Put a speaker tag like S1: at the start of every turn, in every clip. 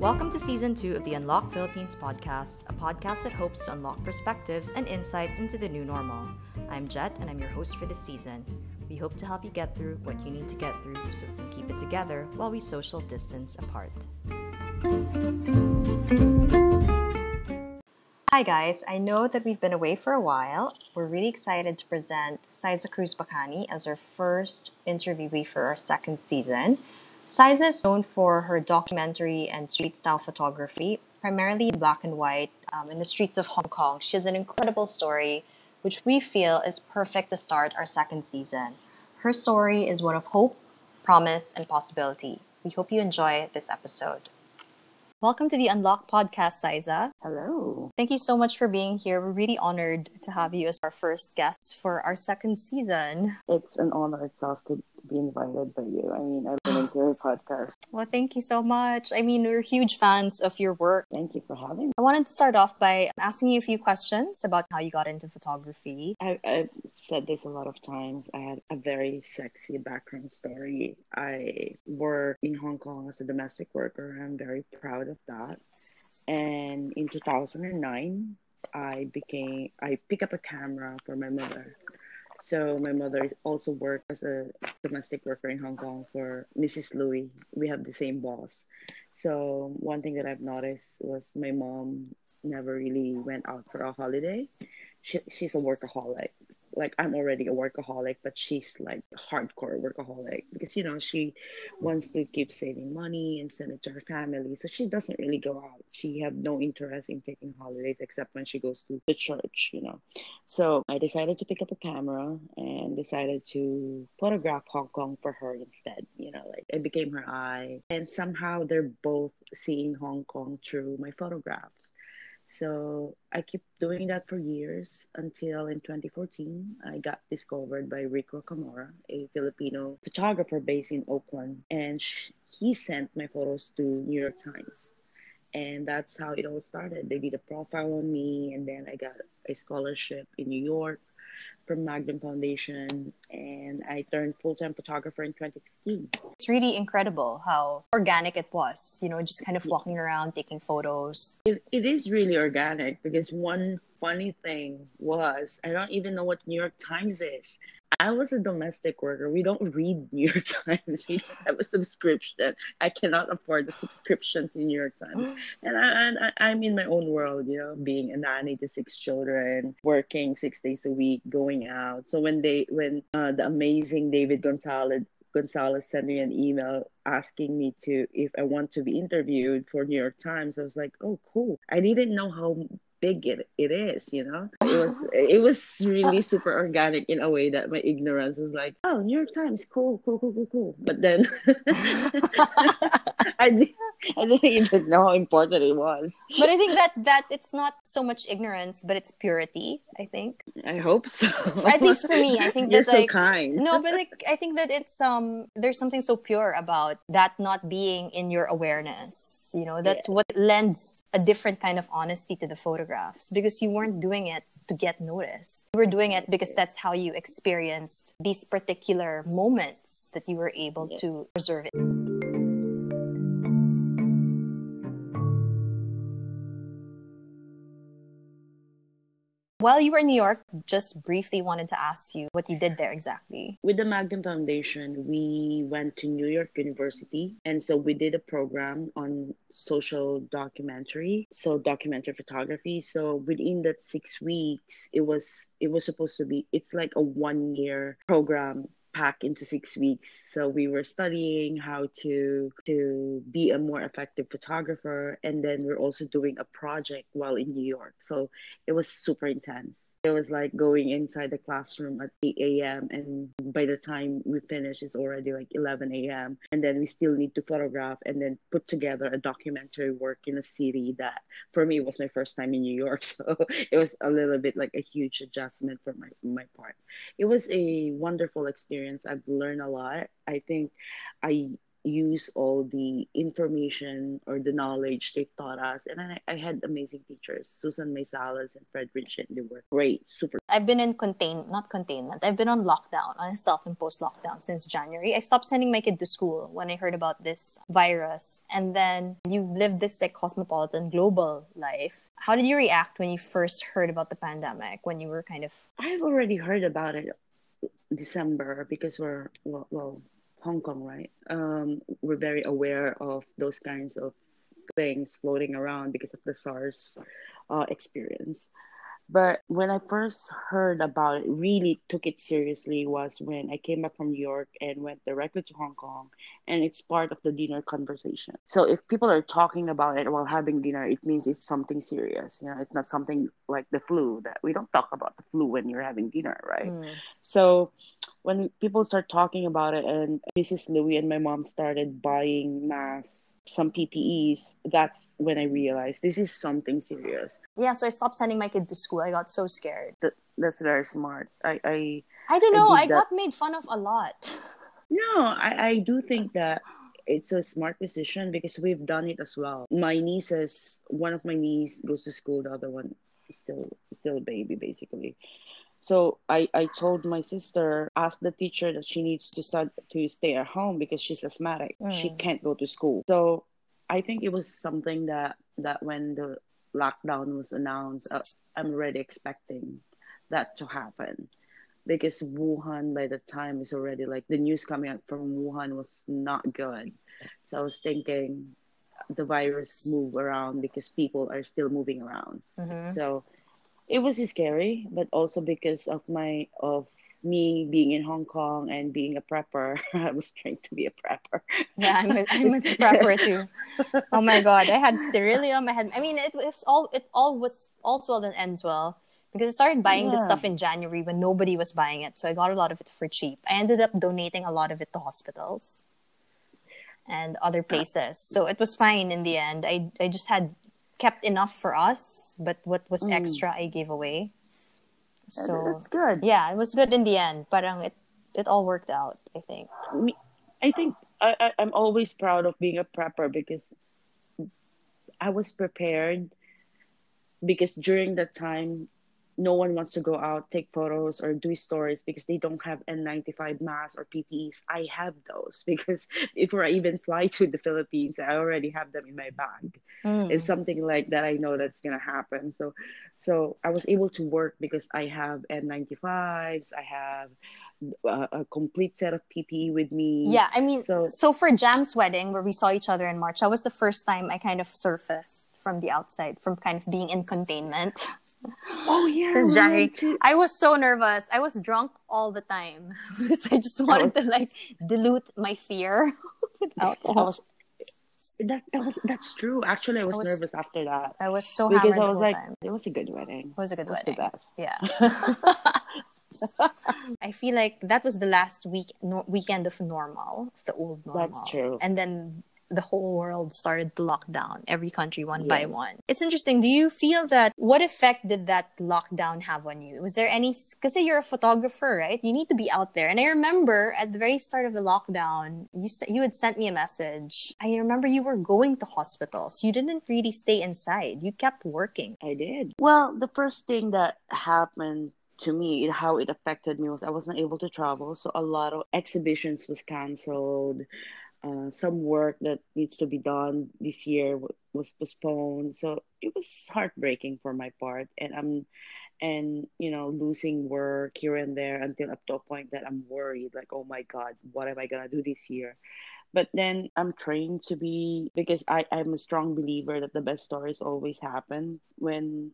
S1: Welcome to season two of the Unlock Philippines podcast, a podcast that hopes to unlock perspectives and insights into the new normal. I'm Jet, and I'm your host for this season. We hope to help you get through what you need to get through so we can keep it together while we social distance apart. Hi, guys. I know that we've been away for a while. We're really excited to present Xyza Cruz Bacani as our first interviewee for our second season. Xyza is known for her documentary and street style photography, primarily in black and white, um, in the streets of Hong Kong. She has an incredible story, which we feel is perfect to start our second season. Her story is one of hope, promise, and possibility. We hope you enjoy this episode. Welcome to the Unlock podcast, Xyza.
S2: Hello.
S1: Thank you so much for being here. We're really honored to have you as our first guest for our second season.
S2: It's an honor itself to be invited by you. I mean, I've been into your podcast.
S1: Well, thank you so much. I mean, we're huge fans of your work.
S2: Thank you for having me.
S1: I wanted to start off by asking you a few questions about how you got into photography.
S2: I, I've said this a lot of times. I had a very sexy background story. I worked in Hong Kong as a domestic worker. I'm very proud of that. And in 2009, I became, I picked up a camera for my mother. So my mother also worked as a domestic worker in Hong Kong for Mrs. Louis. We have the same boss. So one thing that I've noticed was my mom never really went out for a holiday. She, she's a workaholic like I'm already a workaholic, but she's like hardcore workaholic because you know she wants to keep saving money and send it to her family. So she doesn't really go out. She have no interest in taking holidays except when she goes to the church, you know. So I decided to pick up a camera and decided to photograph Hong Kong for her instead. You know, like it became her eye. And somehow they're both seeing Hong Kong through my photographs. So I keep doing that for years until in 2014, I got discovered by Rick Rocamora, a Filipino photographer based in Oakland. And he sent my photos to New York Times. And that's how it all started. They did a profile on me, and then I got a scholarship in New York from Magnum Foundation, and I turned full time photographer in 2015.
S1: It's really incredible how organic it was, you know, just kind of walking around taking photos.
S2: It, it is really organic because one funny thing was I don't even know what New York Times is. I was a domestic worker. We don't read New York Times. We don't have a subscription. I cannot afford a subscription to New York Times. And, I, I, I'm in my own world, you know, being a nanny to six children, working six days a week, going out. So when they, when uh, the amazing David Gonzalez Gonzalez sent me an email asking me to if I want to be interviewed for New York Times. I was like, oh, cool. I didn't know how big it, it is you know? It was it was really super organic in a way that my ignorance was like oh new york times cool cool cool cool cool. But then I, didn't, I didn't even know how important it was.
S1: But i think that that it's not so much ignorance but it's purity i think.
S2: I hope so.
S1: At least for me i think
S2: you're
S1: that
S2: so
S1: like
S2: kind.
S1: no but like i think that it's um there's something so pure about that not being in your awareness you know that's
S2: Yeah.
S1: what lends a different kind of honesty to the photographs because you weren't doing it to get noticed. You were doing it because that's how you experienced these particular moments that you were able to preserve it while you were in new york just briefly wanted to ask you what you did there exactly
S2: with the Magnum Foundation, we went to New York University. And so we did a program on social documentary, so documentary photography. So within that six weeks, it was it was supposed to be it's like a one year program packed into six weeks. So we were studying how to to be a more effective photographer, and then we're also doing a project while in New York. So it was super intense. It was like going inside the classroom at 8 a.m. and by the time we finish, it's already like 11 a.m. And then we still need to photograph and then put together a documentary work in a city that for me was my first time in New York. So it was a little bit like a huge adjustment for my my part. It was a wonderful experience. I've learned a lot. I think I use all the information or the knowledge they taught us. And I, I had amazing teachers, Susan Meiselas and Fred Ritchin. They were great, super.
S1: I've been in contain, not containment. I've been on lockdown, on self-imposed lockdown since January. I stopped sending my kid to school when I heard about this virus. And then you lived this like cosmopolitan global life. How did you react when you first heard about the pandemic? When you were kind of
S2: I've already heard about it December because we're well, well Hong Kong, right? Um, we're very aware of those kinds of things floating around because of the SARS uh, experience. But when I first heard about it, really took it seriously was when I came back from New York and went directly to Hong Kong, and it's part of the dinner conversation. So if people are talking about it while having dinner, it means it's something serious. You know, it's not something like the flu that we don't talk about the flu when you're having dinner, right? Mm. So when people start talking about it and Mrs. Louie and my mom started buying masks, some PPEs, that's when I realized this is something serious.
S1: Yeah, so I stopped sending my kid to school. I got so scared.
S2: That, that's very smart. I I,
S1: I don't know. I, I got made fun of a lot.
S2: No, I, I do think that it's a smart decision because we've done it as well. My nieces, one of my niece goes to school, the other one is still still a baby basically. So I, I told my sister, ask the teacher that she needs to start to stay at home because she's asthmatic. Mm. She can't go to school. So I think it was something that that when the lockdown was announced, uh, I'm already expecting that to happen because Wuhan by the time is already like the news coming out from Wuhan was not good. So I was thinking the virus move around because people are still moving around. Mm-hmm. So it was scary, but also because of my of me being in Hong Kong and being a prepper, I was trained to be a prepper.
S1: yeah, I'm a, I'm a prepper too. Oh my god, I had sterillium. I had. I mean, it was all. It all was also well and ends well because I started buying yeah. this stuff in January when nobody was buying it, so I got a lot of it for cheap. I ended up donating a lot of it to hospitals and other ah. places, so it was fine in the end. I I just had kept enough for us, but what was mm. extra I gave away.
S2: So that's good.
S1: Yeah, it was good in the end. But um, it it all worked out. I think.
S2: I think I, I I'm always proud of being a prepper because I was prepared. Because during that time, no one wants to go out, take photos, or do stories because they don't have N95 masks or PPEs. I have those because before I even fly to the Philippines, I already have them in my bag. Mm. It's something like that I know that's gonna happen. So, so I was able to work because I have N95s. I have a, a, complete set of PPE with me.
S1: Yeah, I mean, so so for Jam's wedding where we saw each other in March, that was the first time I kind of surfaced from the outside, from kind of being in containment.
S2: Oh yeah,
S1: since January, I was so nervous. I was drunk all the time because I just wanted oh. to like dilute my fear with alcohol.
S2: Was, that that was that's true. Actually, I was, I was, nervous after that.
S1: I was so
S2: because I was like,
S1: time.
S2: it was a good wedding.
S1: It was a good it wedding.
S2: the best.
S1: Yeah. I feel like that was the last week no, weekend of normal, the old normal.
S2: That's true.
S1: And then the whole world started to lock down, every country one yes. by one. It's interesting. Do you feel that what effect did that lockdown have on you? Was there any, because you're a photographer, right? You need to be out there. And I remember at the very start of the lockdown, you, you had sent me a message. I remember you were going to hospitals. You didn't really stay inside, you kept working.
S2: I did. Well, the first thing that happened to me how it affected me was i wasn't able to travel so a lot of exhibitions was canceled uh, some work that needs to be done this year w- was postponed. So it was heartbreaking for my part. And i'm and you know losing work here and there until up to a point that i'm worried like oh my god what am i gonna do this year? But then i'm trained to be because i i'm a strong believer that the best stories always happen when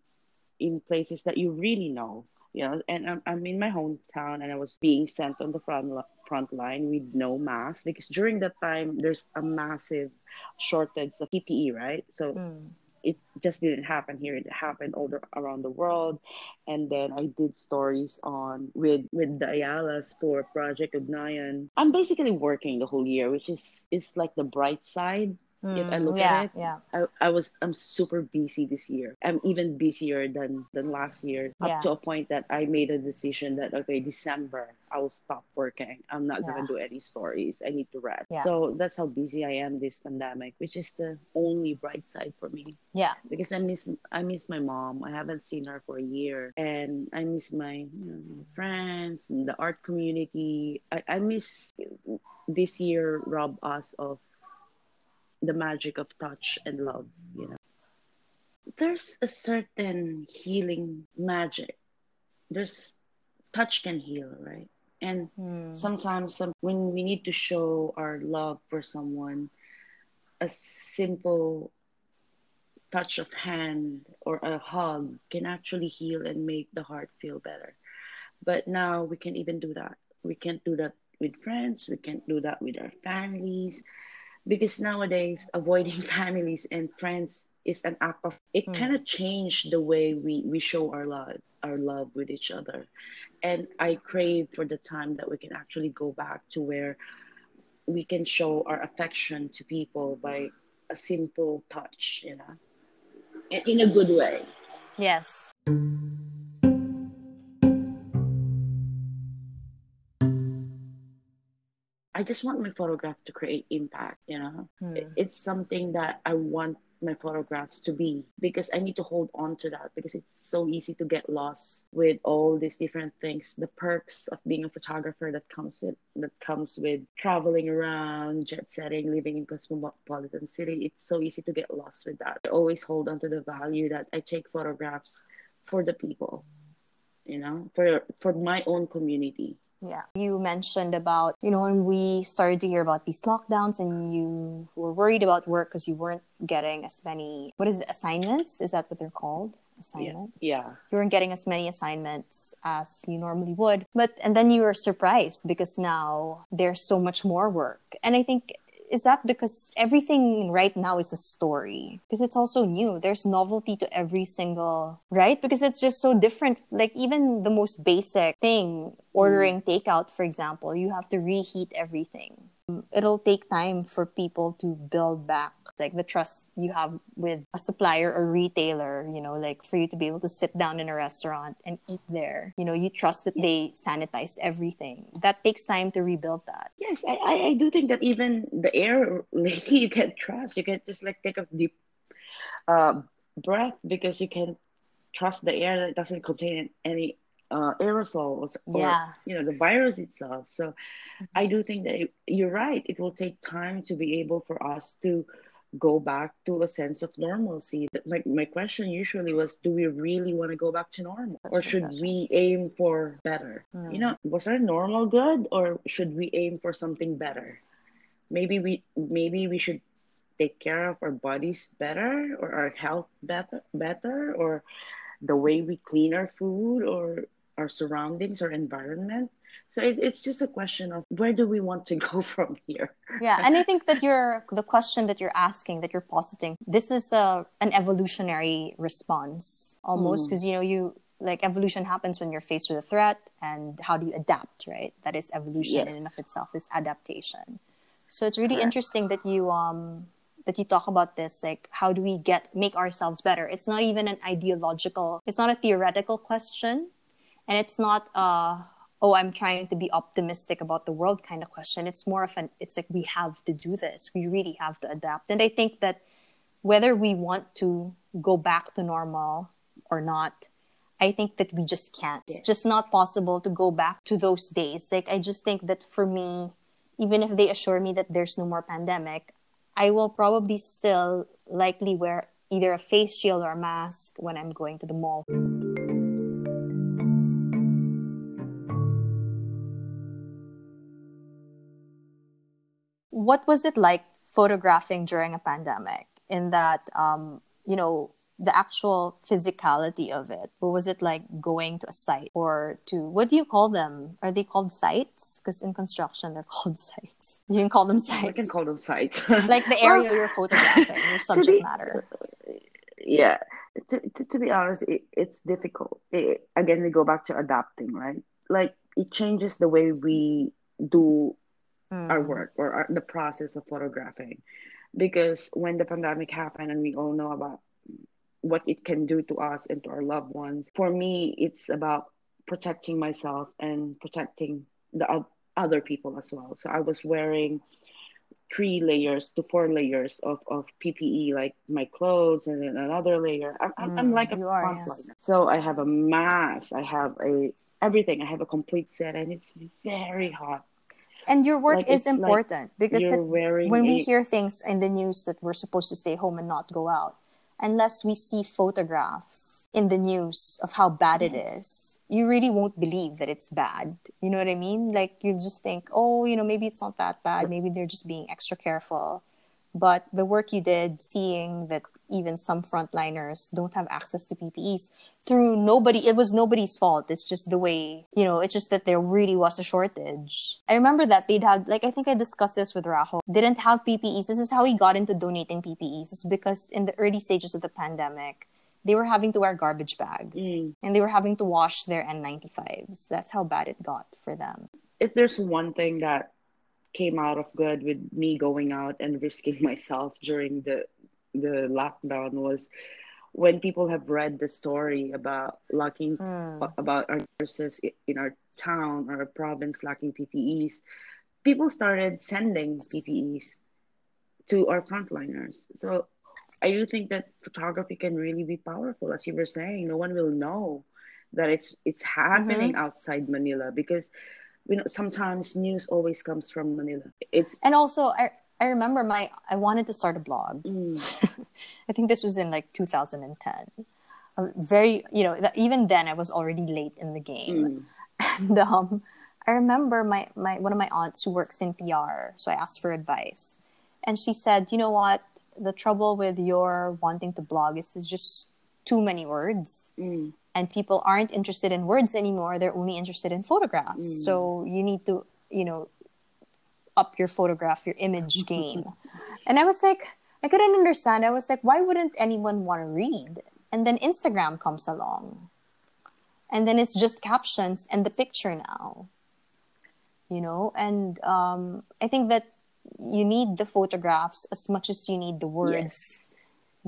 S2: in places that you really know you know and i'm, I'm in my hometown and i was being sent on the front front line with no mask because during that time there's a massive shortage of ppe right? So mm. it just didn't happen here. It happened all the, around the world. And then i did stories on with with the ayalas for project Ugnayan. I'm basically working the whole year which is is like the bright side if I
S1: Mm,
S2: look
S1: yeah,
S2: at it,
S1: yeah,
S2: I, I was I'm super busy this year. I'm even busier than than last year, up
S1: yeah,
S2: to a point that I made a decision that okay, December I will stop working. I'm not
S1: yeah,
S2: gonna do any stories. I need to rest.
S1: yeah,
S2: So that's how busy I am this pandemic, which is the only bright side for me
S1: yeah,
S2: because I miss I miss my mom. I haven't seen her for a year, and I miss my you know, my friends and the art community. I, I miss this year robbed us of the magic of touch and love. You know, there's a certain healing magic. There's touch can heal, right? And
S1: mm,
S2: sometimes some, when we need to show our love for someone, a simple touch of hand or a hug can actually heal and make the heart feel better. But now we can even do that. We can't do that with friends. We can't do that with our families because nowadays avoiding families and friends is an act of it
S1: mm,
S2: kind of changed the way we we show our love our love with each other. And i crave for the time that we can actually go back to where we can show our affection to people by a simple touch you know? In in a good way.
S1: Yes,
S2: I just want my photograph to create impact, you know. It-
S1: mm,
S2: It's something that I want my photographs to be because I need to hold on to that because it's so easy to get lost with all these different things, the perks of being a photographer that comes with that comes with traveling around, jet setting, living in cosmopolitan city. It's so easy to get lost with that. I always hold on to the value that I take photographs for the people, you know, for for my own community.
S1: Yeah. You mentioned about, you know, when we started to hear about these lockdowns and you were worried about work because you weren't getting as many, what is it, assignments? Is that what they're called?
S2: Yeah.
S1: Assignments?
S2: Yeah.
S1: You weren't getting as many assignments as you normally would. But, and then you were surprised because now there's so much more work. And I think, is that because everything right now is a story? Because it's also new. There's novelty to every single, right? Because it's just so different. Like even the most basic thing, mm. ordering takeout, for example, you have to reheat everything. It'll take time for people to build back like the trust you have with a supplier or retailer, you know, like for you to be able to sit down in a restaurant and eat there. You know, you trust that they sanitize everything. That takes time to rebuild that.
S2: Yes, I, I, I do think that even the air lately you can't trust. You can't just like take a deep uh, breath because you can trust the air that doesn't contain any uh, aerosols or
S1: Yeah.
S2: you know the virus itself. So I do think that it, you're right. It will take time to be able for us to go back to a sense of normalcy. My, my question usually was, do we really want to go back to normal? Or should we aim for better? You
S1: Mm.
S2: know, was our normal good or should we aim for something better? Maybe we maybe we should take care of our bodies better or our health better better or the way we clean our food or our surroundings our environment. So it, it's just a question of where do we want to go from here?
S1: Yeah, and I think that you're the question that you're asking, that you're positing, this is a an evolutionary response almost
S2: Mm.
S1: because you know you like evolution happens when you're faced with a threat, and how do you adapt, right? That is evolution in and of itself. It's adaptation. So it's really
S2: Correct.
S1: interesting that you um that you talk about this like how do we get make ourselves better it's not even an ideological it's not a theoretical question and it's not uh oh i'm trying to be optimistic about the world kind of question. It's more of an it's like we have to do this. We really have to adapt. And i think that whether we want to go back to normal or not i think that we just can't. It's just not possible to go back to those days. Like i just think that for me even if they assure me that there's no more pandemic i will probably still likely wear either a face shield or a mask when i'm going to the mall what was it like photographing during a pandemic in that um, you know the actual physicality of it? What was it like going to a site or to what do you call them? Are they called sites? Because in construction they're called sites. You can call them
S2: I
S1: sites.
S2: can call them sites.
S1: like the
S2: Well,
S1: area you're photographing your subject
S2: be-
S1: matter.
S2: Yeah. To, to, to be honest it, it's difficult. It- again we go back to adapting right? Like it changes the way we do mm. our work or our, the process of photographing because when the pandemic happened and we all know about what it can do to us and to our loved ones for me it's about protecting myself and protecting the other people as well so i was wearing three layers to four layers of, of PPE, like my clothes and then another layer. I'm, mm, I'm like a frontliner. So I have a mask, I have a everything. I have a complete set, and it's very hot.
S1: And your work like, is important like because it, when we hear things in the news that we're supposed to stay home and not go out, unless we see photographs in the news of how bad yes. it is, you really won't believe that it's bad. You know what I mean? Like you just think, oh, you know, maybe it's not that bad. Maybe they're just being extra careful. But the work you did, seeing that even some frontliners don't have access to PPEs through nobody, it was nobody's fault. It's just the way, you know, it's just that there really was a shortage. I remember that they'd have, like, I think I discussed this with Raho, didn't have PPEs. This is how he got into donating PPEs. It's because in the early stages of the pandemic, they were having to wear garbage bags mm. and they were having to wash their N95s. That's how bad it got for them.
S2: If there's one thing that came out of good with me going out and risking myself during the the lockdown was when people have read the story about lacking mm. about our nurses in our town or our province lacking PPEs, people started sending PPEs to our frontliners. So I do think that photography can really be powerful, as you were saying. No one will know that it's it's happening mm-hmm. outside Manila because you know sometimes news always comes from Manila. It's
S1: and also I I remember my I wanted to start a blog. Mm. I think this was in like 2010. very you know even then I was already late in the game, mm. and um, I remember my my one of my aunts who works in PR, so I asked for advice, and she said, you know what the trouble with your wanting to blog is it's just too many words. Mm. And people aren't interested in words anymore. They're only interested in photographs. Mm. So you need to, you know, up your photograph, your image game. and I was like, I couldn't understand. I was like, why wouldn't anyone want to read? And then Instagram comes along. And then it's just captions and the picture now. You know, and um, I think that you need the photographs as much as you need the words yes.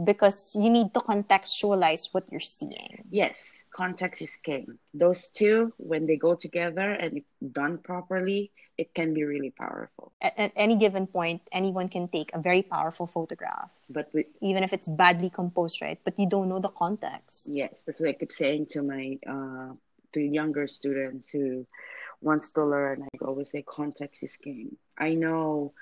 S1: Because you need to contextualize what you're seeing.
S2: Yes context is king. Those two when they go together and done properly it can be really powerful.
S1: At, at any given point anyone can take a very powerful photograph
S2: but we,
S1: even if it's badly composed right? But you don't know the context.
S2: Yes that's what i keep saying to my uh to younger students who wants to learn. I always say context is king. I know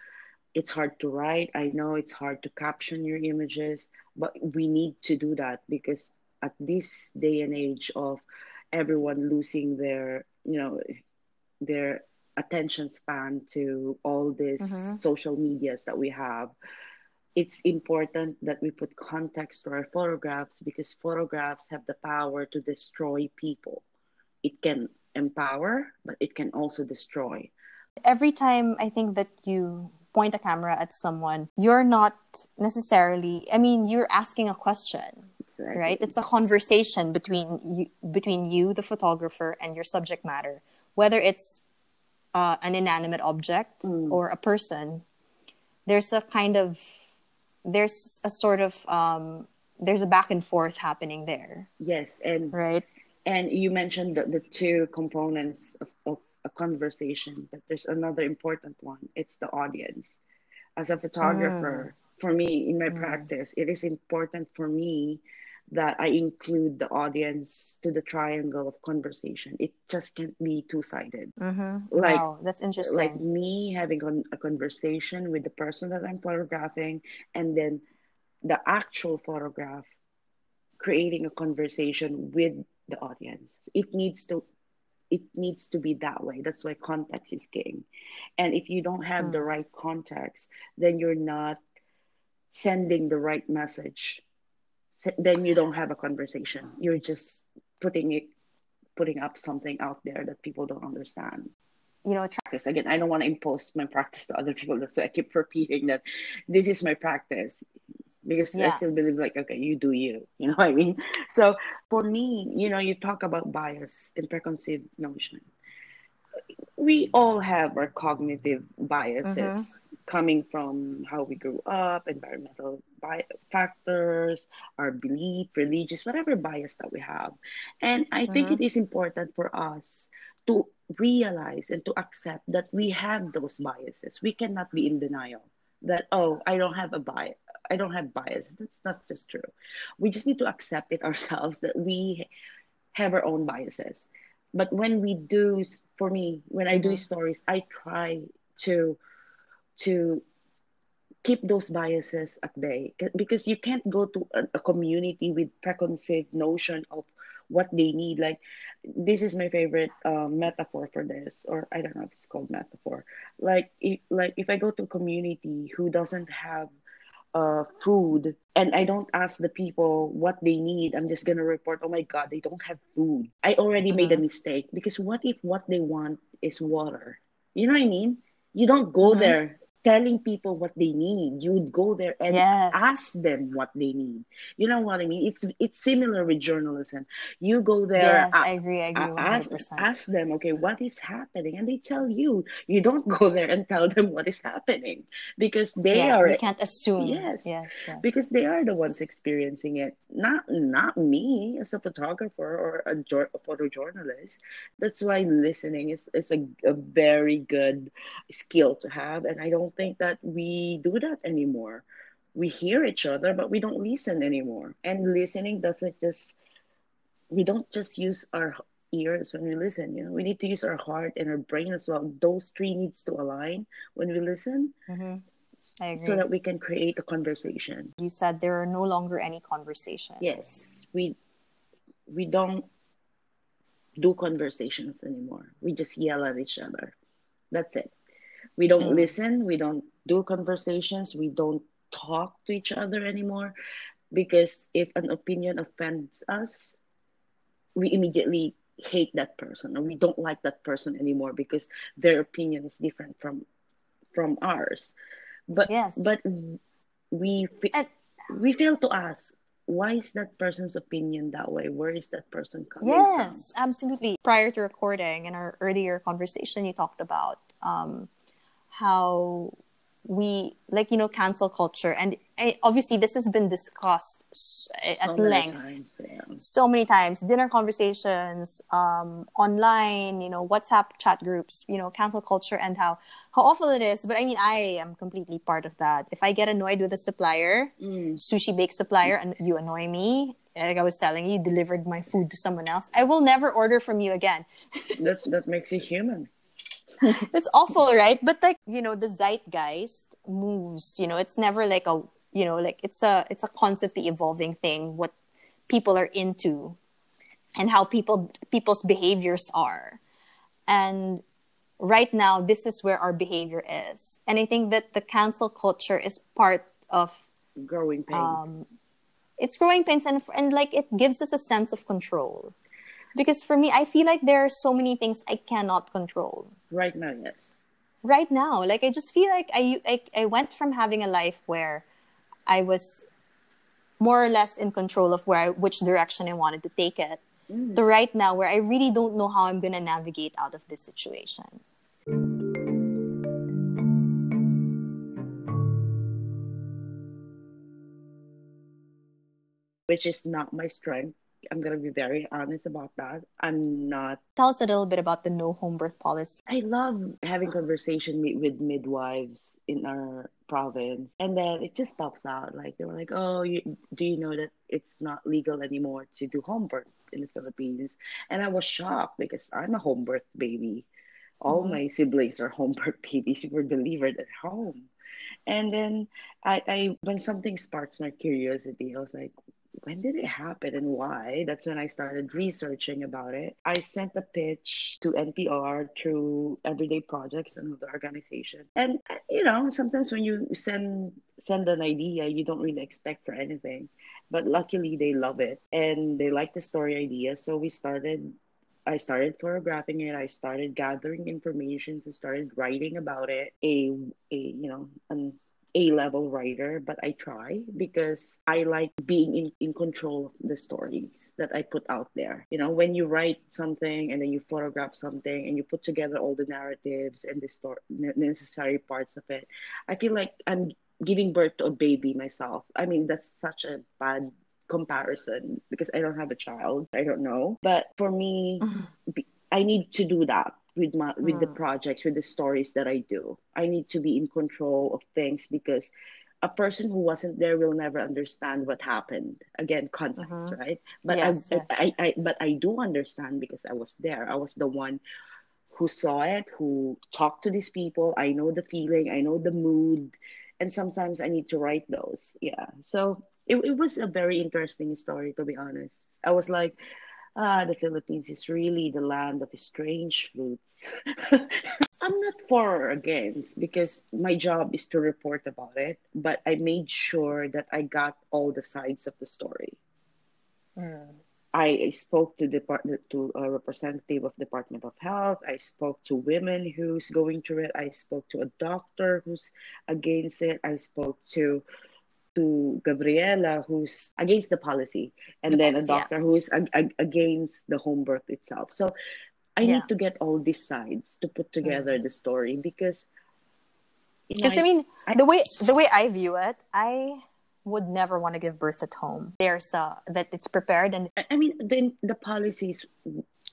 S2: it's hard to write. I know it's hard to caption your images, but we need to do that because at this day and age of everyone losing their, you know, their attention span to all these mm-hmm. social medias that we have, it's important that we put context to our photographs because photographs have the power to destroy people. It can empower, but it can also destroy.
S1: Every time I think that you point a camera at someone, you're not necessarily, I mean, you're asking a question. Exactly. Right? It's a conversation between you, between you, the photographer, and your subject matter. Whether it's uh, an inanimate object mm. or a person, there's a kind of there's a sort of um, there's a back and forth happening there.
S2: Yes, and
S1: right.
S2: And you mentioned the, the two components of, of conversation, but there's another important one. It's the audience. As a photographer, mm. for me in my mm. practice, it is important for me that I include the audience to the triangle of conversation. It just can't be two sided.
S1: Mm-hmm. Like wow, that's interesting.
S2: Like me having a conversation with the person that I'm photographing, and then the actual photograph creating a conversation with the audience. It needs to it needs to be that way. That's why context is king. And if you don't have mm. the right context then you're not sending the right message. Then you don't have a conversation. You're just putting it putting up something out there that people don't understand.
S1: You know
S2: practice. Again i don't want to impose my practice to other people. That's why i keep repeating that this is my practice because yeah. I still believe like okay you do you you know what I mean so for me you know you talk about bias and preconceived notion we all have our cognitive biases mm-hmm. coming from how we grew up, environmental bi- factors, our belief, religious, whatever bias that we have. And I mm-hmm. think it is important for us to realize and to accept that we have those biases. We cannot be in denial that, oh, I don't have a bias. I don't have bias. That's not just true. We just need to accept it ourselves that we have our own biases but when we do for me when i do mm-hmm. stories i try to to keep those biases at bay because you can't go to a, a, community with preconceived notion of what they need like this is my favorite uh, metaphor for this or i don't know if it's called metaphor like if, like if i go to a community who doesn't have uh, food and I don't ask the people what they need, I'm just gonna report, oh my god, they don't have food. I already mm-hmm. made a mm-hmm. mistake because what if what they want is water? You know what I mean? You don't go mm-hmm. there telling people what they need. You would go there and yes. ask them what they need. You know what I mean? It's it's similar with journalism. You go there.
S1: Yes, uh, I agree. I agree. 100%.
S2: Ask, ask them, okay, what is happening, and they tell you. You don't go there and tell them what is happening because they yeah, are.
S1: You can't assume.
S2: Yes, yes, yes, because they are the ones experiencing it. Not not me as a photographer or a, a photojournalist. That's why listening is is a, a very good skill to have, and I don't think that we do that anymore. We hear each other, but we don't listen anymore. And listening doesn't just, we don't just use our ears when we listen. You know, we need to use our heart and our brain as well. Those three needs to align when we listen.
S1: Mm-hmm.
S2: So that we can create a conversation.
S1: You said there are no longer any conversations.
S2: Yes, we we don't do conversations anymore. We just yell at each other. That's it. We don't mm. listen, we don't do conversations, we don't talk to each other anymore because if an opinion offends us, we immediately hate that person or we don't like that person anymore because their opinion is different from from ours. But yes. but we and, we fail to ask why is that person's opinion that way? Where is that person coming
S1: yes, from? Yes, absolutely. Prior to recording in our earlier conversation, you talked about um, how we like you know cancel culture. And I, obviously this has been discussed so at length times, yeah. so many times. Dinner conversations um, online you know whatsapp chat groups you know cancel culture and how how awful it is. But i mean i am completely part of that. If i get annoyed with a supplier mm. sushi bake supplier and you annoy me like i was telling you delivered my food to someone else i will never order from you again.
S2: That, that makes you human
S1: it's awful, right? But like, you know, the zeitgeist moves, you know, it's never like a, you know, like it's a it's a constantly evolving thing what people are into and how people people's behaviors are. And right now this is where our behavior is. And I think that the cancel culture is part of
S2: growing pains. Um,
S1: it's growing pains and and like it gives us a sense of control because for me i feel like there are so many things i cannot control
S2: right now yes.
S1: Right now. Like i just feel like i i, I went from having a life where i was more or less in control of where I, which direction i wanted to take it mm. to right now where i really don't know how i'm going to navigate out of this situation.
S2: Which is not my strength I'm gonna be very honest about that. I'm not.
S1: Tell us a little bit about the no home birth policy.
S2: I love having conversation with midwives in our province, and then it just stops out. Like they were like, "Oh, you, do you know that it's not legal anymore to do home birth in the Philippines?" And I was shocked because I'm a home birth baby. All mm-hmm. my siblings are home birth babies who were delivered at home. And then I, I when something sparks my curiosity, I was like, when did it happen and why? That's when I started researching about it. I sent a pitch to NPR through Everyday Projects, another organization. And you know, sometimes when you send send an idea, you don't really expect for anything. But luckily they love it and they like the story idea. So we started I started photographing it. I started gathering information. I started writing about it. A, a you know, an a level writer, but I try because I like being in, in control of the stories that I put out there. You know, when you write something and then you photograph something and you put together all the narratives and the story, necessary parts of it, I feel like I'm giving birth to a baby myself. I mean, that's such a bad comparison because I don't have a child. I don't know. But for me, mm-hmm. I need to do that with my with mm. the projects with the stories that I do. I need to be in control of things because a person who wasn't there will never understand what happened. Again, context, mm-hmm. right? But yes, I, yes. I, I, but I do understand because I was there. I was the one who saw it, who talked to these people. I know the feeling. I know the mood, and sometimes I need to write those. Yeah. So it, it was a very interesting story to be honest. I was like ah, the Philippines is really the land of strange fruits. I'm not for or against because my job is to report about it, but I made sure that I got all the sides of the story. Mm. I spoke to department to a representative of Department of Health. I spoke to women who's going through it. I spoke to a doctor who's against it. I spoke to to Gabriela, who's against the policy, and then a doctor yeah. who's ag- ag- against the home birth itself. So I yeah. need to get all these sides to put together mm-hmm. the story because.
S1: Because I, I, mean, I, the way the way I view it, I would never want to give birth at home. There's a that it's prepared and.
S2: I mean, the the policies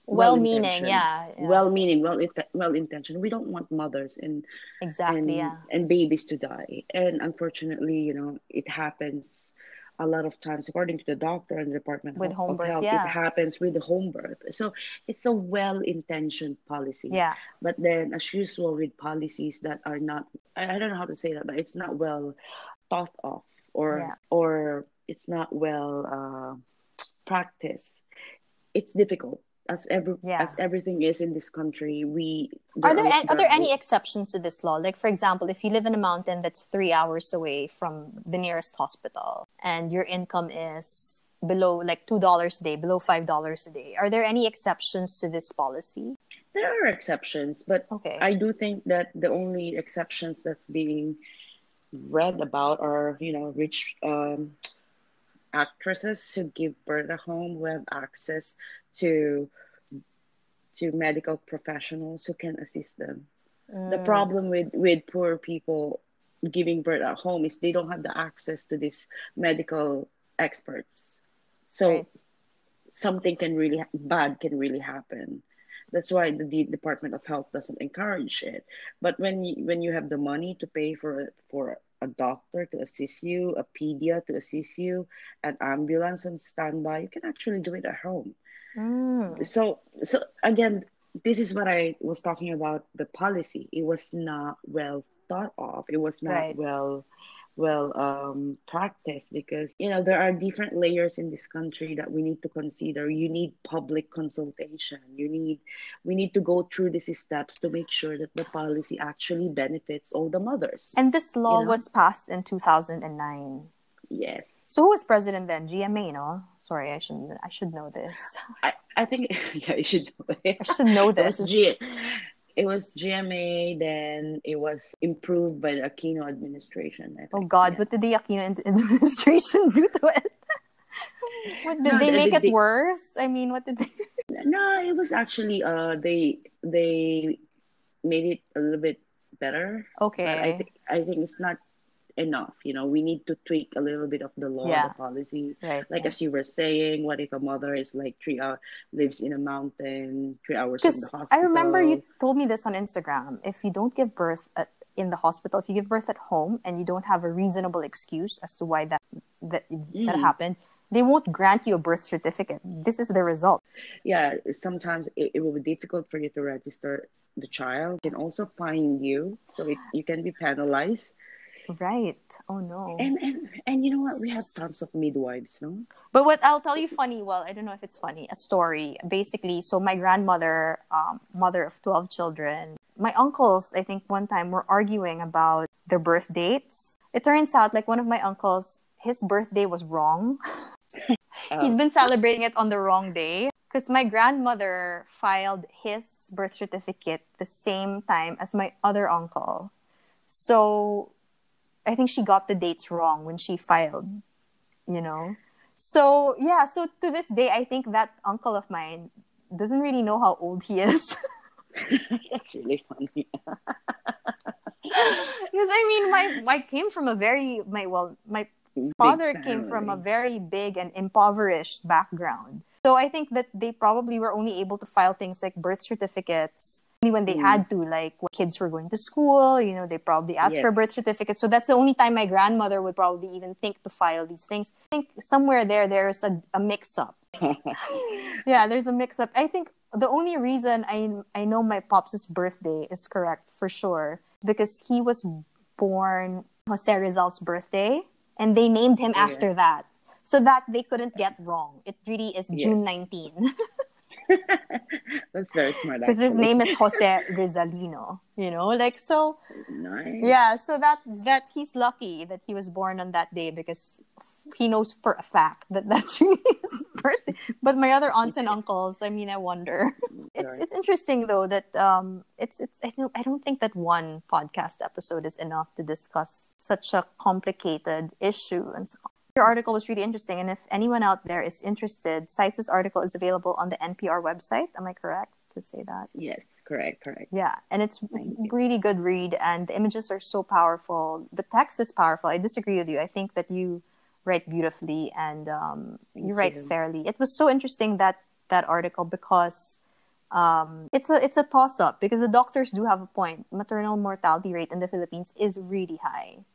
S1: well-meaning yeah,
S2: yeah, well-meaning well well-intentioned. We don't want mothers and
S1: exactly
S2: and,
S1: yeah.
S2: and babies to die. And unfortunately you know it happens a lot of times according to the doctor and the department
S1: with
S2: of,
S1: home birth,
S2: health
S1: yeah.
S2: it happens with the home birth. So it's a well-intentioned policy.
S1: Yeah.
S2: But then as usual with policies that are not i don't know how to say that but it's not well thought of or yeah. or it's not well uh, practiced. It's difficult as every yeah. as everything is in this country we
S1: are there, are, are there any exceptions to this law like for example if you live in a mountain that's three hours away from the nearest hospital and your income is below like two dollars a day below five dollars a day are there any exceptions to this policy
S2: there are exceptions but
S1: okay.
S2: i do think that the only exceptions that's being read about are you know rich um, actresses who give birth at home who have access to to medical professionals who can assist them. Mm. The problem with with poor people giving birth at home is they don't have the access to these medical experts. So right. something can really bad can really happen. That's why the, the Department of Health doesn't encourage it. But when you, when you have the money to pay for for a doctor to assist you, a pedia to assist you, an ambulance on standby, you can actually do it at home.
S1: Mm.
S2: So so again, this is what I was talking about the policy. It was not well thought of. It was not right. well well um, practiced because you know there are different layers in this country that we need to consider you need public consultation you need we need to go through these steps to make sure that the policy actually benefits all the mothers
S1: and this law you know? was passed in 2009
S2: Yes.
S1: So who was president then? GMA, no? Sorry, I should I should know this.
S2: I, I think yeah, you should.
S1: I should know this.
S2: it, was G, it was GMA, then it was improved by the Aquino administration.
S1: Oh God, yeah. what did the Aquino administration do to it? what, did no, they make they, it they, worse? I mean, what did they?
S2: no, it was actually uh they they made it a little bit better.
S1: Okay.
S2: I think I think it's not enough you know we need to tweak a little bit of the law yeah. the policy.
S1: Right,
S2: like
S1: yeah.
S2: as you were saying what if a mother is like three hours lives in a mountain three hours from the hospital
S1: i remember you told me this on instagram. If you don't give birth at, in the hospital if you give birth at home and you don't have a reasonable excuse as to why that that, mm. that happened they won't grant you a birth certificate. This is the result.
S2: Yeah sometimes it, it will be difficult for you to register the child. Can also fine you so it, you can be penalized
S1: Right. Oh no.
S2: And and and you know what? We have tons of midwives, no?
S1: But what I'll tell you funny, well, I don't know if it's funny, a story. Basically, so my grandmother, um, mother of 12 children, my uncles, I think one time were arguing about their birth dates. It turns out like one of my uncles, his birthday was wrong. oh. He's been celebrating it on the wrong day because my grandmother filed his birth certificate the same time as my other uncle. So I think she got the dates wrong when she filed, you know. So yeah, so to this day, I think that uncle of mine doesn't really know how old he is.
S2: That's really funny.
S1: because I mean, my I came from a very my well my father came from a very big and impoverished background. So I think that they probably were only able to file things like birth certificates when they mm. had to, like when kids were going to school, you know, they probably asked yes. for birth certificates. So that's the only time my grandmother would probably even think to file these things. I think somewhere there, there's a, a mix up. yeah, there's a mix up. I think the only reason I, I know my pops' birthday is correct for sure because he was born Jose Rizal's birthday and they named him yeah. after that so that they couldn't get wrong. It really is yes. June 19.
S2: That's very smart.
S1: Because his name is Jose Rizalino, you know, like so.
S2: Nice.
S1: Yeah, so that that he's lucky that he was born on that day because he knows for a fact that that's his birthday. But my other aunts and uncles, I mean, I wonder. It's it's interesting though that um it's it's I don't I don't think that one podcast episode is enough to discuss such a complicated issue and so your article was really interesting, and if anyone out there is interested, Xyza's article is available on the NPR website. Am I correct to say that?
S2: Yes, correct, correct.
S1: Yeah, and it's really good read, and the images are so powerful. The text is powerful. I disagree with you. I think that you write beautifully and um, you write you. fairly. It was so interesting that that article because um, it's a it's a toss up because the doctors do have a point. Maternal mortality rate in the Philippines is really high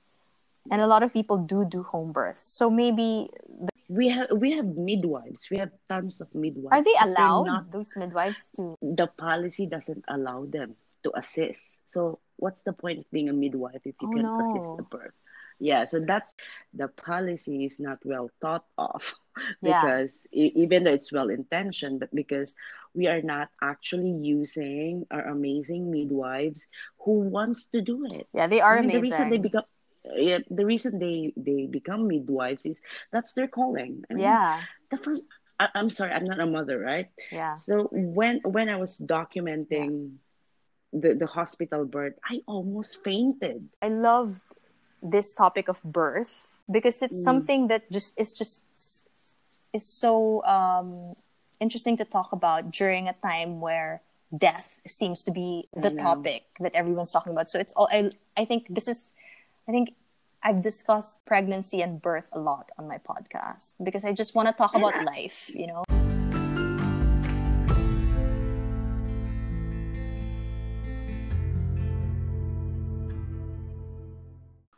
S1: and a lot of people do do home births. So maybe
S2: the... we have we have midwives. We have tons of midwives.
S1: Are they allowed not, those midwives to
S2: the policy doesn't allow them to assist. So what's the point of being a midwife if you oh, can't no. assist the birth? Yeah so that's the policy is not well thought of because yeah. even though it's well intentioned but because we are not actually using our amazing midwives who wants to do it.
S1: Yeah they are amazing
S2: the reason they become yeah, the reason they they become midwives is that's their calling.
S1: I mean, yeah.
S2: The first, I, am sorry, I'm not a mother, right?
S1: Yeah.
S2: So when when I was documenting yeah. the the hospital birth, I almost fainted.
S1: I love this topic of birth because it's mm. something that just is just is so um, interesting to talk about during a time where death seems to be the topic that everyone's talking about. So it's all I I think this is I think I've discussed pregnancy and birth a lot on my podcast because I just want to talk about life, you know.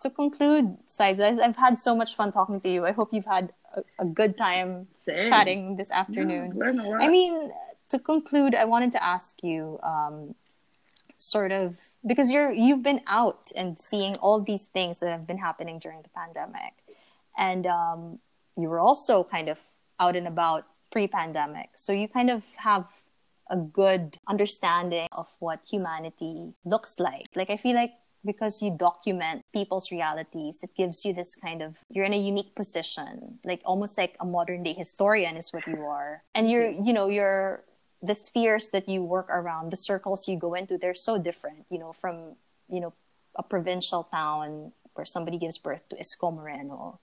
S1: To conclude, Xyza, I've had so much fun talking to you. I hope you've had a, a good time Same. chatting this afternoon.
S2: Yeah,
S1: I mean, to conclude, I wanted to ask you um, sort of because you're you've been out and seeing all these things that have been happening during the pandemic. And um, you were also kind of out and about pre-pandemic. So you kind of have a good understanding of what humanity looks like. Like i feel like because you document people's realities it gives you this kind of you're in a unique position. Like almost like a modern day historian is what you are. And you're you know you're the spheres that you work around, the circles you go into, they're so different, you know, from, you know, a provincial town where somebody gives birth to Isko Moreno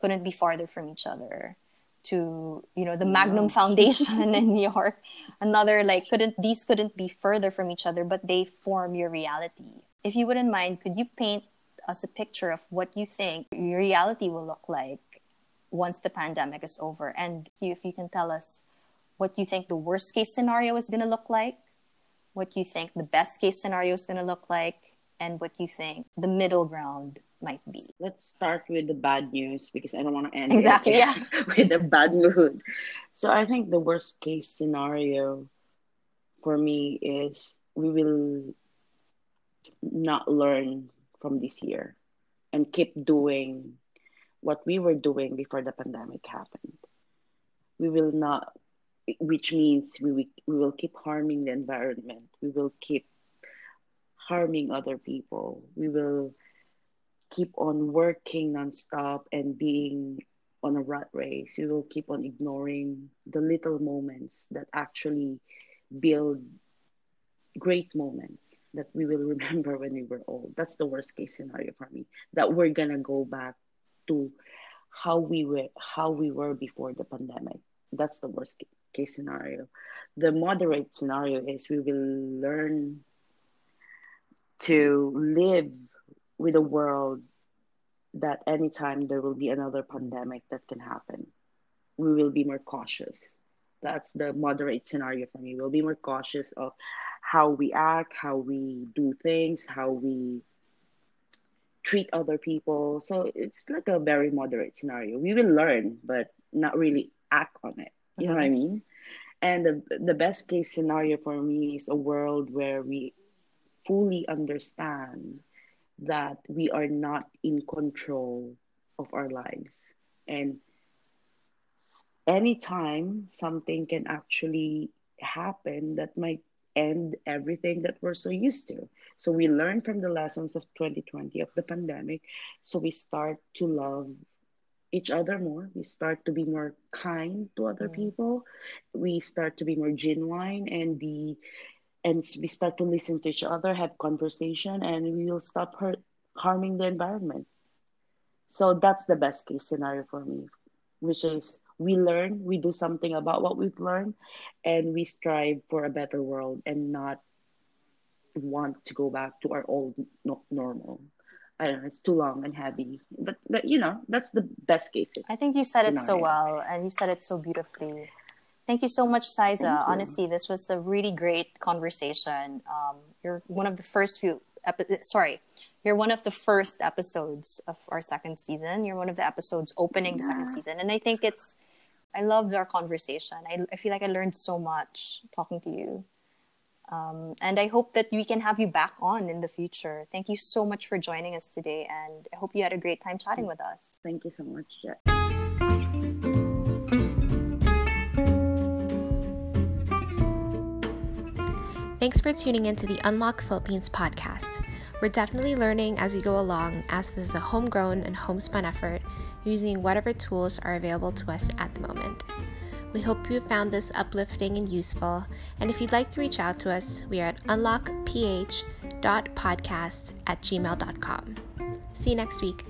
S1: couldn't be farther from each other to, you know, the Magnum mm-hmm. Foundation in New York. Another, like, couldn't, these couldn't be further from each other, but they form your reality. If you wouldn't mind, could you paint us a picture of what you think your reality will look like once the pandemic is over? And if you can tell us what do you think the worst case scenario is going to look like, what do you think the best case scenario is going to look like, and what do you think the middle ground might be.
S2: Let's start with the bad news because I don't want to end
S1: exactly yeah
S2: with a bad mood. So I think the worst case scenario for me is we will not learn from this year and keep doing what we were doing before the pandemic happened. We will not which means we, we, we will keep harming the environment we will keep harming other people we will keep on working nonstop and being on a rat race we will keep on ignoring the little moments that actually build great moments that we will remember when we were old. That's the worst case scenario for me. That we're gonna go back to how we were how we were before the pandemic. That's the worst case scenario. The moderate scenario is we will learn to live with a world that anytime there will be another pandemic that can happen, we will be more cautious. That's the moderate scenario for me. We'll be more cautious of how we act, how we do things, how we treat other people. So it's like a very moderate scenario. We will learn, but not really act on it. You know what I mean? And the the best case scenario for me is a world where we fully understand that we are not in control of our lives. And anytime something can actually happen that might end everything that we're so used to. So we learn from the lessons of 2020 of the pandemic. So we start to love each other more. We start to be more kind to other mm. people. We start to be more genuine and be and we start to listen to each other, have conversation, and we will stop hurt, harming the environment. So that's the best case scenario for me, which is we learn, we do something about what we've learned, and we strive for a better world and not want to go back to our old no- normal. I don't know, it's too long and heavy. But but you know, that's the best case.
S1: I think you said scenario. it so well and you said it so beautifully. Thank you so much, Xyza. Honestly, this was a really great conversation. Um, you're one of the first few epi- sorry, you're one of the first episodes of our second season. You're one of the episodes opening yeah. the second season. And I think it's I loved our conversation. I, I feel like I learned so much talking to you. Um, and I hope that we can have you back on in the future. Thank you so much for joining us today, and I hope you had a great time chatting with us.
S2: Thank you so much, Jet.
S3: Thanks for tuning in to the Unlock Philippines podcast. We're definitely learning as we go along, as this is a homegrown and homespun effort using whatever tools are available to us at the moment. We hope you found this uplifting and useful. And if you'd like to reach out to us, we are at unlockph.podcast at gmail.com. See you next week.